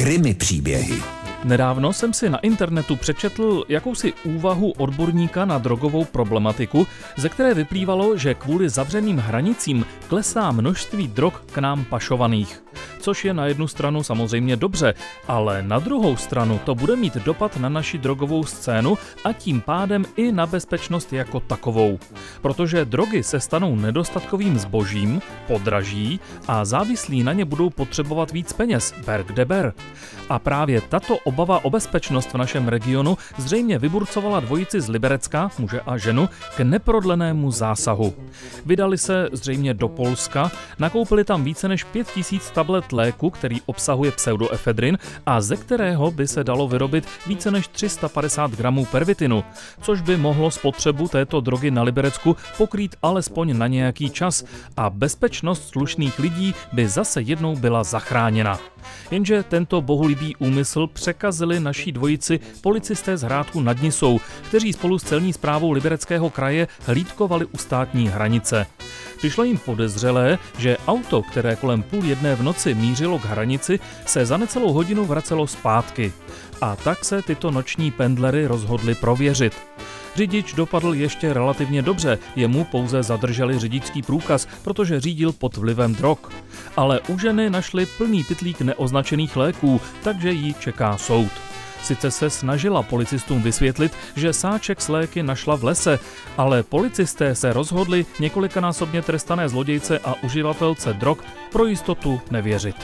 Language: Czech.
Krymy příběhy. Nedávno jsem si na internetu přečetl jakousi úvahu odborníka na drogovou problematiku, ze které vyplývalo, že kvůli zavřeným hranicím klesá množství drog k nám pašovaných což je na jednu stranu samozřejmě dobře, ale na druhou stranu to bude mít dopad na naši drogovou scénu a tím pádem i na bezpečnost jako takovou. Protože drogy se stanou nedostatkovým zbožím, podraží a závislí na ně budou potřebovat víc peněz, ber kde ber. A právě tato obava o bezpečnost v našem regionu zřejmě vyburcovala dvojici z Liberecka, muže a ženu, k neprodlenému zásahu. Vydali se zřejmě do Polska, nakoupili tam více než 5000 tablet léku, který obsahuje pseudoefedrin a ze kterého by se dalo vyrobit více než 350 gramů pervitinu, což by mohlo spotřebu této drogy na Liberecku pokrýt alespoň na nějaký čas a bezpečnost slušných lidí by zase jednou byla zachráněna. Jenže tento bohulibý úmysl překazili naší dvojici policisté z Hrádku nad Nisou, kteří spolu s celní zprávou Libereckého kraje hlídkovali u státní hranice. Přišlo jim podezřelé, že auto, které kolem půl jedné v noci mířilo k hranici, se za necelou hodinu vracelo zpátky. A tak se tyto noční pendlery rozhodli prověřit. Řidič dopadl ještě relativně dobře, jemu pouze zadrželi řidičský průkaz, protože řídil pod vlivem drog. Ale u ženy našli plný pytlík neoznačených léků, takže jí čeká soud. Sice se snažila policistům vysvětlit, že sáček s léky našla v lese, ale policisté se rozhodli několikanásobně trestané zlodějce a uživatelce drog pro jistotu nevěřit.